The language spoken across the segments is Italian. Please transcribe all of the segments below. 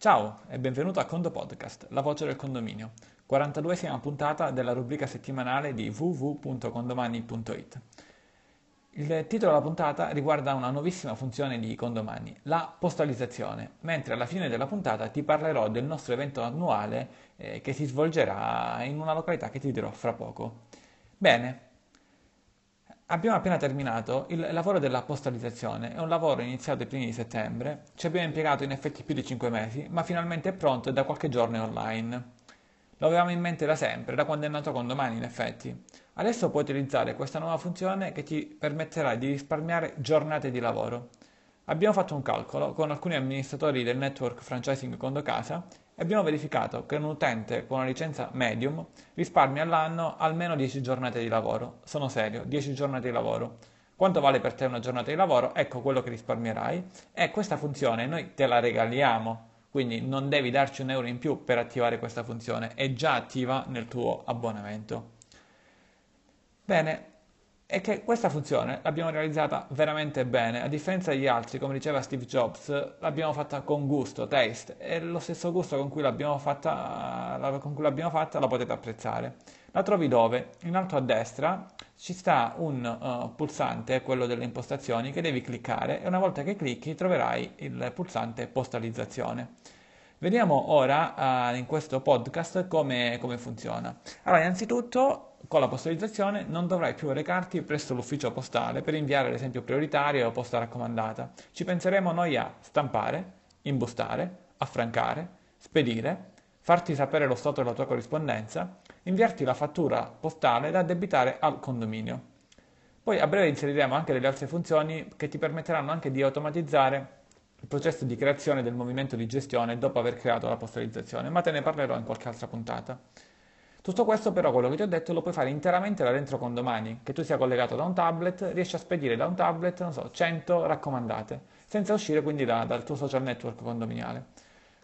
Ciao e benvenuto a Condo Podcast, la voce del condominio, 42esima puntata della rubrica settimanale di www.condomani.it. Il titolo della puntata riguarda una nuovissima funzione di Condomani, la postalizzazione, mentre alla fine della puntata ti parlerò del nostro evento annuale eh, che si svolgerà in una località che ti dirò fra poco. Bene, Abbiamo appena terminato il lavoro della postalizzazione, è un lavoro iniziato i primi di settembre, ci abbiamo impiegato in effetti più di 5 mesi, ma finalmente è pronto e da qualche giorno è online. Lo avevamo in mente da sempre, da quando è nato con domani in effetti. Adesso puoi utilizzare questa nuova funzione che ti permetterà di risparmiare giornate di lavoro. Abbiamo fatto un calcolo con alcuni amministratori del network franchising Condo Casa e abbiamo verificato che un utente con una licenza medium risparmia all'anno almeno 10 giornate di lavoro. Sono serio, 10 giornate di lavoro. Quanto vale per te una giornata di lavoro? Ecco quello che risparmierai. E questa funzione noi te la regaliamo, quindi non devi darci un euro in più per attivare questa funzione, è già attiva nel tuo abbonamento. Bene, è che questa funzione l'abbiamo realizzata veramente bene, a differenza degli altri, come diceva Steve Jobs, l'abbiamo fatta con gusto, taste, e lo stesso gusto con cui l'abbiamo fatta, con cui l'abbiamo fatta la potete apprezzare. La trovi dove? In alto a destra ci sta un uh, pulsante, quello delle impostazioni, che devi cliccare e una volta che clicchi troverai il pulsante postalizzazione. Vediamo ora uh, in questo podcast come, come funziona. Allora, innanzitutto con la postalizzazione non dovrai più recarti presso l'ufficio postale per inviare ad esempio prioritaria o posta raccomandata. Ci penseremo noi a stampare, imbustare, affrancare, spedire, farti sapere lo stato della tua corrispondenza, inviarti la fattura postale da addebitare al condominio. Poi a breve inseriremo anche delle altre funzioni che ti permetteranno anche di automatizzare il processo di creazione del movimento di gestione dopo aver creato la postalizzazione, ma te ne parlerò in qualche altra puntata. Tutto questo però, quello che ti ho detto, lo puoi fare interamente da dentro con domani, che tu sia collegato da un tablet, riesci a spedire da un tablet, non so, 100 raccomandate, senza uscire quindi da, dal tuo social network condominiale.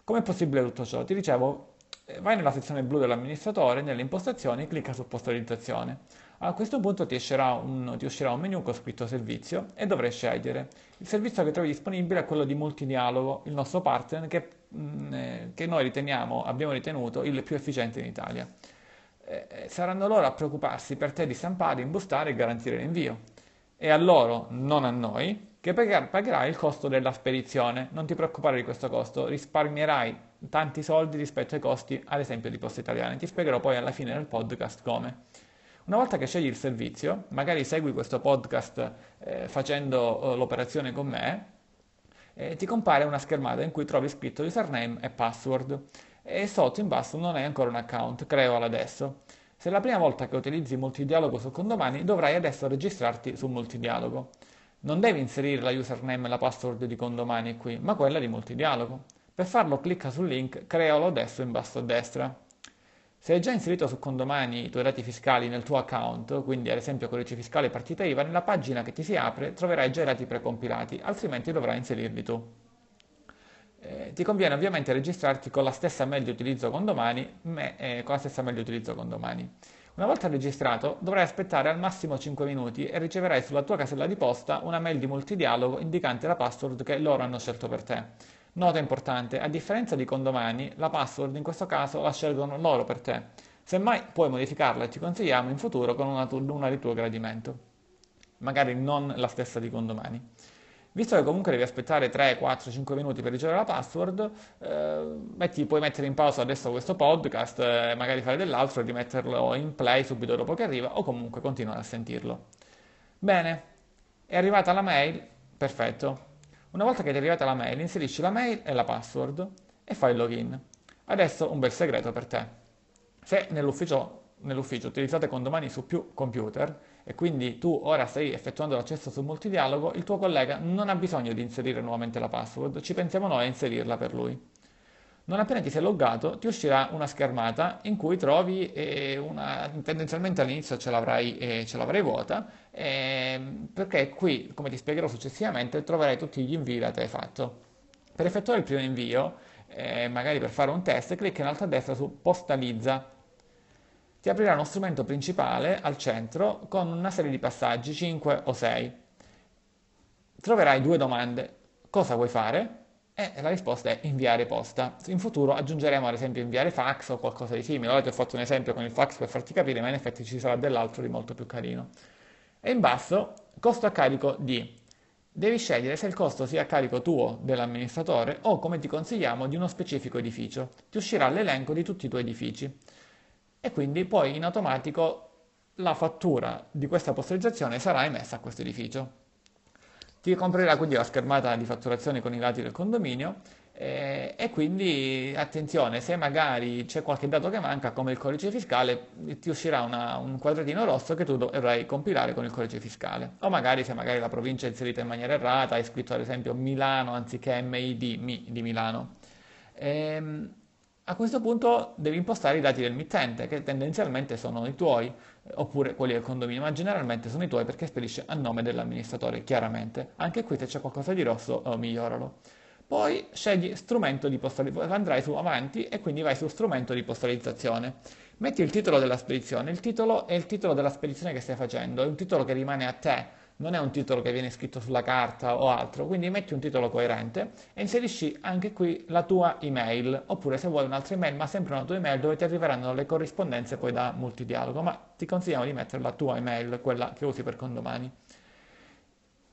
Com'è possibile tutto ciò? Ti dicevo, eh, vai nella sezione blu dell'amministratore, nelle impostazioni, clicca su postalizzazione. A questo punto ti uscirà, un, ti uscirà un menu con scritto servizio e dovrai scegliere. Il servizio che trovi disponibile è quello di multidialogo, il nostro partner che, mm, eh, che noi abbiamo ritenuto il più efficiente in Italia. Eh, eh, saranno loro a preoccuparsi per te di stampare, imbustare e garantire l'invio. E a loro, non a noi, che pagherai il costo della spedizione. Non ti preoccupare di questo costo, risparmierai tanti soldi rispetto ai costi, ad esempio, di Poste Italiane. Ti spiegherò poi alla fine del podcast come. Una volta che scegli il servizio, magari segui questo podcast eh, facendo eh, l'operazione con me, eh, ti compare una schermata in cui trovi scritto username e password e sotto in basso non hai ancora un account, crealo adesso. Se è la prima volta che utilizzi multidialogo su Condomani, dovrai adesso registrarti su multidialogo. Non devi inserire la username e la password di Condomani qui, ma quella di multidialogo. Per farlo clicca sul link, crealo adesso in basso a destra. Se hai già inserito su Condomani i tuoi dati fiscali nel tuo account, quindi ad esempio codice fiscale e partita IVA, nella pagina che ti si apre troverai già i dati precompilati, altrimenti dovrai inserirli tu. Eh, ti conviene ovviamente registrarti con la stessa mail di utilizzo con domani, me, eh, con la stessa mail di utilizzo con domani. Una volta registrato dovrai aspettare al massimo 5 minuti e riceverai sulla tua casella di posta una mail di multidialogo indicante la password che loro hanno scelto per te. Nota importante, a differenza di condomani, la password in questo caso la scelgono loro per te. Semmai puoi modificarla e ti consigliamo in futuro con una, una di tuo gradimento. Magari non la stessa di condomani. Visto che comunque devi aspettare 3, 4, 5 minuti per ricevere la password, eh, metti, puoi mettere in pausa adesso questo podcast, eh, magari fare dell'altro e rimetterlo in play subito dopo che arriva o comunque continuare a sentirlo. Bene, è arrivata la mail, perfetto. Una volta che ti è arrivata la mail, inserisci la mail e la password e fai il login. Adesso un bel segreto per te. Se nell'ufficio, nell'ufficio utilizzate condomani su più computer, e quindi tu ora stai effettuando l'accesso sul multidialogo, il tuo collega non ha bisogno di inserire nuovamente la password, ci pensiamo noi a inserirla per lui. Non appena ti sei loggato ti uscirà una schermata in cui trovi eh, una, tendenzialmente all'inizio ce l'avrai, eh, ce l'avrai vuota, eh, perché qui, come ti spiegherò successivamente, troverai tutti gli invii da te fatto. Per effettuare il primo invio, eh, magari per fare un test, clicca in alto a destra su postalizza ti aprirà uno strumento principale al centro con una serie di passaggi, 5 o 6. Troverai due domande. Cosa vuoi fare? E la risposta è inviare posta. In futuro aggiungeremo ad esempio inviare fax o qualcosa di simile. Ora ti ho fatto un esempio con il fax per farti capire, ma in effetti ci sarà dell'altro di molto più carino. E in basso, costo a carico di. Devi scegliere se il costo sia a carico tuo dell'amministratore o, come ti consigliamo, di uno specifico edificio. Ti uscirà l'elenco di tutti i tuoi edifici. E quindi poi in automatico la fattura di questa posterizzazione sarà emessa a questo edificio. Ti comprerà quindi la schermata di fatturazione con i dati del condominio eh, e quindi attenzione, se magari c'è qualche dato che manca come il codice fiscale ti uscirà una, un quadratino rosso che tu dovrai compilare con il codice fiscale o magari se magari la provincia è inserita in maniera errata hai scritto ad esempio Milano anziché MID, Mi di Milano. Ehm, a questo punto devi impostare i dati del mittente, che tendenzialmente sono i tuoi, oppure quelli del condominio, ma generalmente sono i tuoi perché spedisce a nome dell'amministratore, chiaramente. Anche qui se c'è qualcosa di rosso, oh, miglioralo. Poi scegli strumento di postalizzazione, andrai su avanti e quindi vai su strumento di postalizzazione. Metti il titolo della spedizione, il titolo è il titolo della spedizione che stai facendo, è un titolo che rimane a te, non è un titolo che viene scritto sulla carta o altro, quindi metti un titolo coerente e inserisci anche qui la tua email, oppure se vuoi un'altra email, ma sempre una tua email dove ti arriveranno le corrispondenze poi da multidialogo, ma ti consigliamo di mettere la tua email, quella che usi per condomani.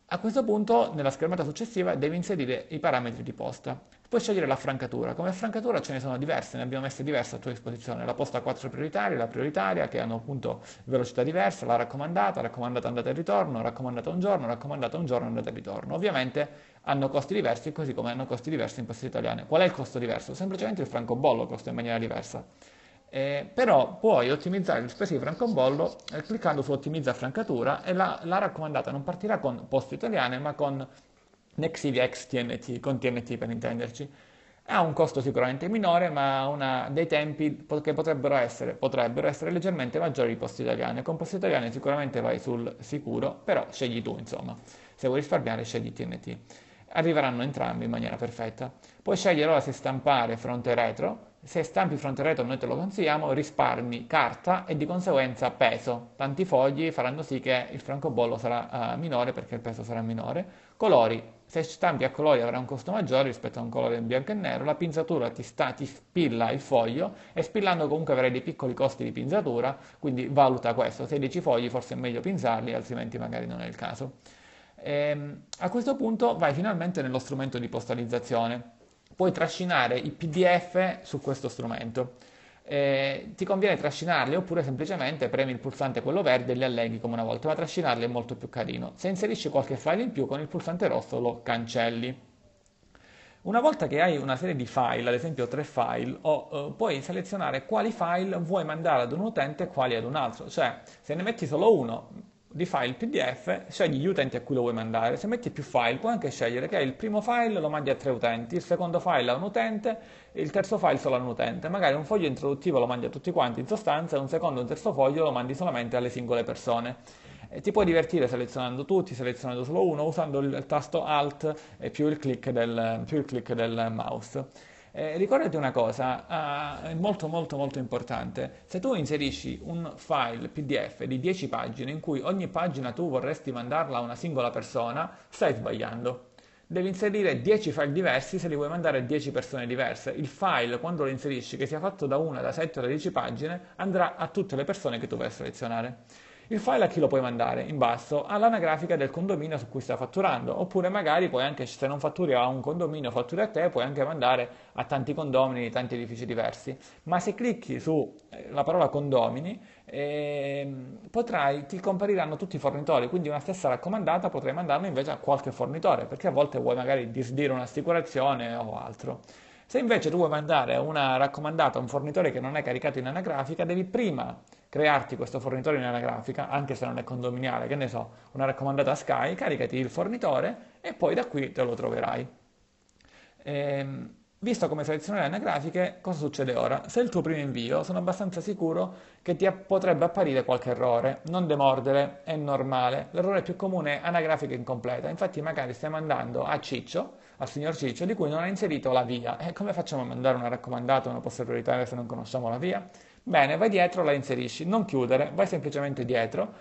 A questo punto, nella schermata successiva, devi inserire i parametri di posta. Puoi scegliere la francatura. Come francatura ce ne sono diverse, ne abbiamo messe diverse a tua disposizione. La posta 4 prioritaria, la prioritaria, che hanno appunto velocità diversa, la raccomandata, raccomandata andata e ritorno, raccomandata un giorno, raccomandata un giorno andata e ritorno. Ovviamente hanno costi diversi, così come hanno costi diversi in poste italiane. Qual è il costo diverso? Semplicemente il francobollo costa in maniera diversa. Eh, però puoi ottimizzare le spese di francobollo eh, cliccando su ottimizza francatura e la, la, raccomandata non partirà con poste italiane ma con Nexivia XTNT, con TNT per intenderci. Ha un costo sicuramente minore ma ha dei tempi che potrebbero essere, potrebbero essere leggermente maggiori di poste italiane. Con poste italiane sicuramente vai sul sicuro, però scegli tu insomma. Se vuoi risparmiare scegli TNT. Arriveranno entrambi in maniera perfetta. Puoi scegliere ora se stampare fronte e retro se stampi fronte retro noi te lo consigliamo, risparmi carta e di conseguenza peso. Tanti fogli faranno sì che il francobollo sarà uh, minore perché il peso sarà minore. Colori, se stampi a colori avrà un costo maggiore rispetto a un colore in bianco e nero. La pinzatura ti, sta, ti spilla il foglio e spillando comunque avrai dei piccoli costi di pinzatura, quindi valuta questo. 16 fogli forse è meglio pinzarli, altrimenti magari non è il caso. E, ehm, a questo punto vai finalmente nello strumento di postalizzazione puoi trascinare i PDF su questo strumento. Eh, ti conviene trascinarli oppure semplicemente premi il pulsante quello verde e li alleghi come una volta, ma trascinarli è molto più carino. Se inserisci qualche file in più con il pulsante rosso lo cancelli. Una volta che hai una serie di file, ad esempio tre file, o, uh, puoi selezionare quali file vuoi mandare ad un utente e quali ad un altro. Cioè, se ne metti solo uno, di file PDF, scegli gli utenti a cui lo vuoi mandare. Se metti più file, puoi anche scegliere che il primo file lo mandi a tre utenti, il secondo file a un utente, il terzo file solo a un utente. Magari un foglio introduttivo lo mandi a tutti quanti in sostanza, e un secondo e un terzo foglio lo mandi solamente alle singole persone. E ti puoi divertire selezionando tutti, selezionando solo uno, usando il tasto Alt e più il click del, più il click del mouse. Eh, ricordati una cosa, è molto molto molto importante, se tu inserisci un file PDF di 10 pagine in cui ogni pagina tu vorresti mandarla a una singola persona, stai sbagliando. Devi inserire 10 file diversi se li vuoi mandare a 10 persone diverse. Il file, quando lo inserisci, che sia fatto da una, da 7 o da 10 pagine, andrà a tutte le persone che tu vuoi selezionare. Il file a chi lo puoi mandare? In basso all'anagrafica del condominio su cui stai fatturando, oppure magari puoi anche, se non fatturi a un condominio, fatturi a te, puoi anche mandare a tanti condomini di tanti edifici diversi. Ma se clicchi sulla eh, parola condomini, eh, potrai, ti compariranno tutti i fornitori, quindi una stessa raccomandata potrai mandarla invece a qualche fornitore, perché a volte vuoi magari disdire un'assicurazione o altro. Se invece tu vuoi mandare una raccomandata a un fornitore che non è caricato in anagrafica, devi prima crearti questo fornitore in anagrafica, anche se non è condominiale, che ne so, una raccomandata Sky, caricati il fornitore e poi da qui te lo troverai. Ehm, visto come selezionare le anagrafiche, cosa succede ora? Se è il tuo primo invio, sono abbastanza sicuro che ti potrebbe apparire qualche errore. Non demordere, è normale. L'errore più comune è anagrafica incompleta. Infatti magari stai mandando a Ciccio, al signor Ciccio, di cui non ha inserito la via. E come facciamo a mandare una raccomandata, una posta prioritaria se non conosciamo la via? Bene, vai dietro, la inserisci, non chiudere, vai semplicemente dietro,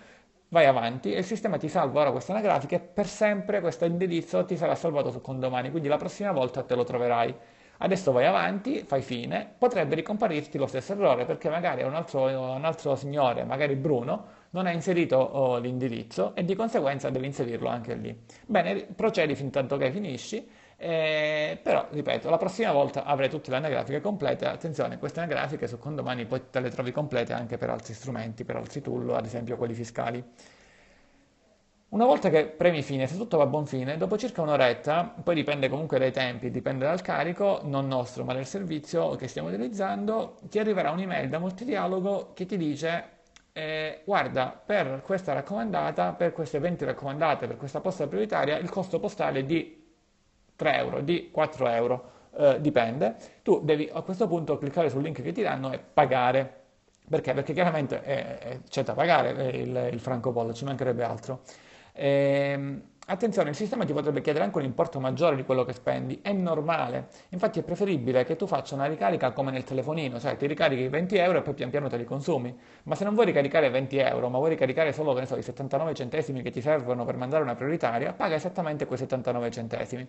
vai avanti e il sistema ti salva ora questa anagrafica e per sempre questo indirizzo ti sarà salvato su condomani, quindi la prossima volta te lo troverai. Adesso vai avanti, fai fine, potrebbe ricomparirti lo stesso errore perché magari un altro, un altro signore, magari Bruno, non ha inserito oh, l'indirizzo e di conseguenza devi inserirlo anche lì. Bene, procedi fin tanto che finisci, eh, però ripeto, la prossima volta avrai tutte le anagrafiche complete. Attenzione, queste anagrafiche su condomani poi te le trovi complete anche per altri strumenti, per altri tool, ad esempio quelli fiscali. Una volta che premi fine, se tutto va a buon fine, dopo circa un'oretta, poi dipende comunque dai tempi, dipende dal carico, non nostro ma del servizio che stiamo utilizzando, ti arriverà un'email da multidialogo che ti dice eh, guarda, per questa raccomandata, per queste 20 raccomandate, per questa posta prioritaria, il costo postale è di 3 euro, di 4 euro, eh, dipende. Tu devi a questo punto cliccare sul link che ti danno e pagare. Perché? Perché chiaramente è, c'è da pagare il, il francobollo, ci mancherebbe altro. Ehm, attenzione, il sistema ti potrebbe chiedere anche un importo maggiore di quello che spendi, è normale, infatti è preferibile che tu faccia una ricarica come nel telefonino, cioè ti ricarichi 20 euro e poi pian piano te li consumi, ma se non vuoi ricaricare 20 euro, ma vuoi ricaricare solo so, i 79 centesimi che ti servono per mandare una prioritaria, paga esattamente quei 79 centesimi.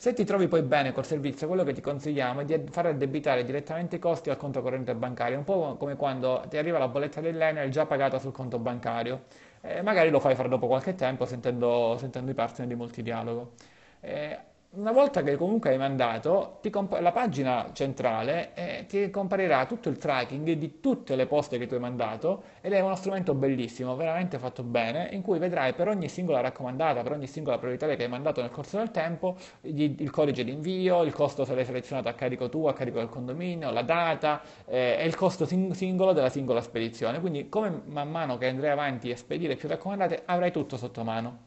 Se ti trovi poi bene col servizio, quello che ti consigliamo è di fare addebitare direttamente i costi al conto corrente bancario, un po' come quando ti arriva la bolletta dell'Enel già pagata sul conto bancario eh, magari lo fai fare dopo qualche tempo sentendo, sentendo i partner di multidialogo. Eh, una volta che comunque hai mandato, comp- la pagina centrale eh, ti comparirà tutto il tracking di tutte le poste che tu hai mandato ed è uno strumento bellissimo, veramente fatto bene, in cui vedrai per ogni singola raccomandata, per ogni singola prioritaria che hai mandato nel corso del tempo, gli, il codice di invio, il costo se l'hai selezionato a carico tuo, a carico del condominio, la data eh, e il costo sing- singolo della singola spedizione. Quindi come man mano che andrai avanti a spedire più raccomandate avrai tutto sotto mano.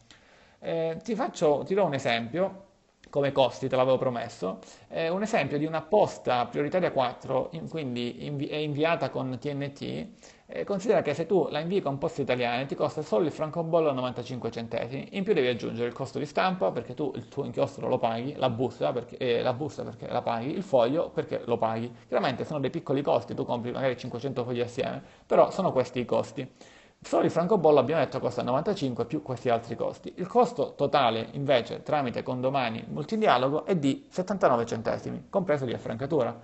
Eh, ti, faccio, ti do un esempio come costi, te l'avevo promesso, è un esempio di una posta prioritaria 4, in, quindi invi- è inviata con TNT, eh, considera che se tu la invii con poste italiane ti costa solo il francobollo a 95 centesimi, in più devi aggiungere il costo di stampa perché tu il tuo inchiostro lo paghi, la busta perché, eh, la busta perché la paghi, il foglio perché lo paghi. Chiaramente sono dei piccoli costi, tu compri magari 500 fogli assieme, però sono questi i costi. Solo il francobollo abbiamo detto costa 95 più questi altri costi. Il costo totale invece tramite condomani multidialogo è di 79 centesimi, compreso di affrancatura.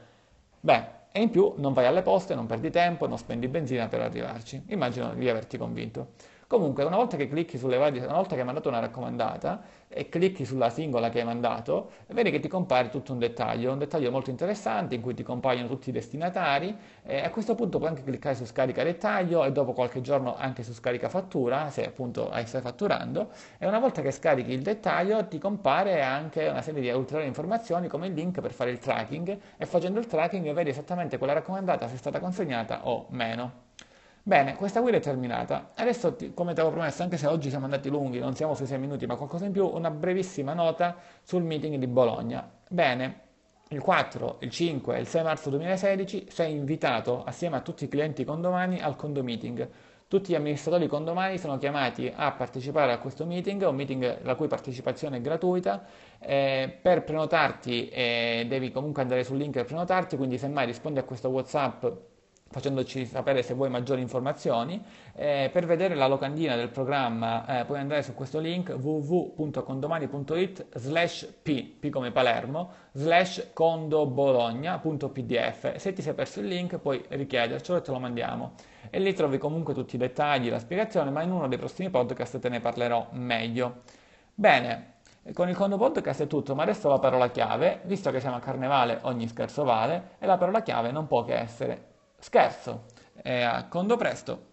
Beh, e in più non vai alle poste, non perdi tempo, non spendi benzina per arrivarci. Immagino di averti convinto. Comunque, una volta che clicchi sulle varie, una volta che hai mandato una raccomandata e clicchi sulla singola che hai mandato, vedi che ti compare tutto un dettaglio, un dettaglio molto interessante in cui ti compaiono tutti i destinatari. E a questo punto puoi anche cliccare su scarica dettaglio e dopo qualche giorno anche su scarica fattura, se appunto stai fatturando. E una volta che scarichi il dettaglio ti compare anche una serie di ulteriori informazioni come il link per fare il tracking e facendo il tracking vedi esattamente quella raccomandata se è stata consegnata o meno. Bene, questa guida è terminata. Adesso, come ti avevo promesso, anche se oggi siamo andati lunghi, non siamo sui 6 minuti, ma qualcosa in più, una brevissima nota sul meeting di Bologna. Bene, il 4, il 5 e il 6 marzo 2016 sei invitato assieme a tutti i clienti condomani al condomeeting. Tutti gli amministratori condomani sono chiamati a partecipare a questo meeting, un meeting la cui partecipazione è gratuita. Eh, per prenotarti eh, devi comunque andare sul link per prenotarti, quindi semmai rispondi a questo WhatsApp facendoci sapere se vuoi maggiori informazioni. Eh, per vedere la locandina del programma eh, puoi andare su questo link www.condomani.it slash p, p come Palermo, slash condobologna.pdf. Se ti sei perso il link puoi richiedercelo e te lo mandiamo. E lì trovi comunque tutti i dettagli, la spiegazione, ma in uno dei prossimi podcast te ne parlerò meglio. Bene, con il Condo Podcast è tutto, ma adesso la parola chiave, visto che siamo a Carnevale ogni scherzo vale, e la parola chiave non può che essere Scherzo, e a condo presto.